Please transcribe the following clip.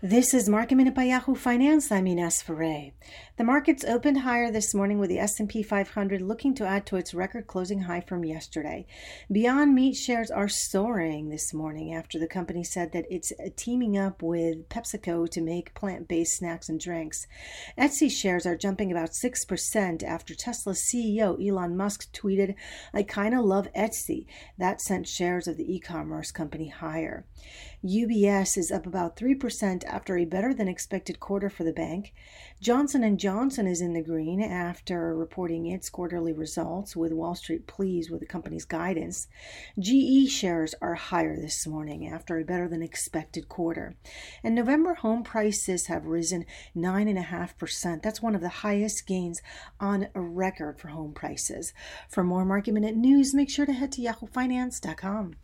This is Market Minute by Yahoo Finance. I'm Ines Ferre. The markets opened higher this morning with the S&P 500 looking to add to its record closing high from yesterday. Beyond Meat shares are soaring this morning after the company said that it's teaming up with PepsiCo to make plant-based snacks and drinks. Etsy shares are jumping about 6% after Tesla CEO Elon Musk tweeted, "I kind of love Etsy." That sent shares of the e-commerce company higher. UBS is up about 3% after a better than expected quarter for the bank. Johnson & Johnson is in the green after reporting its quarterly results with Wall Street pleased with the company's guidance. GE shares are higher this morning after a better than expected quarter. And November home prices have risen 9.5%. That's one of the highest gains on record for home prices. For more market minute news, make sure to head to yahoofinance.com.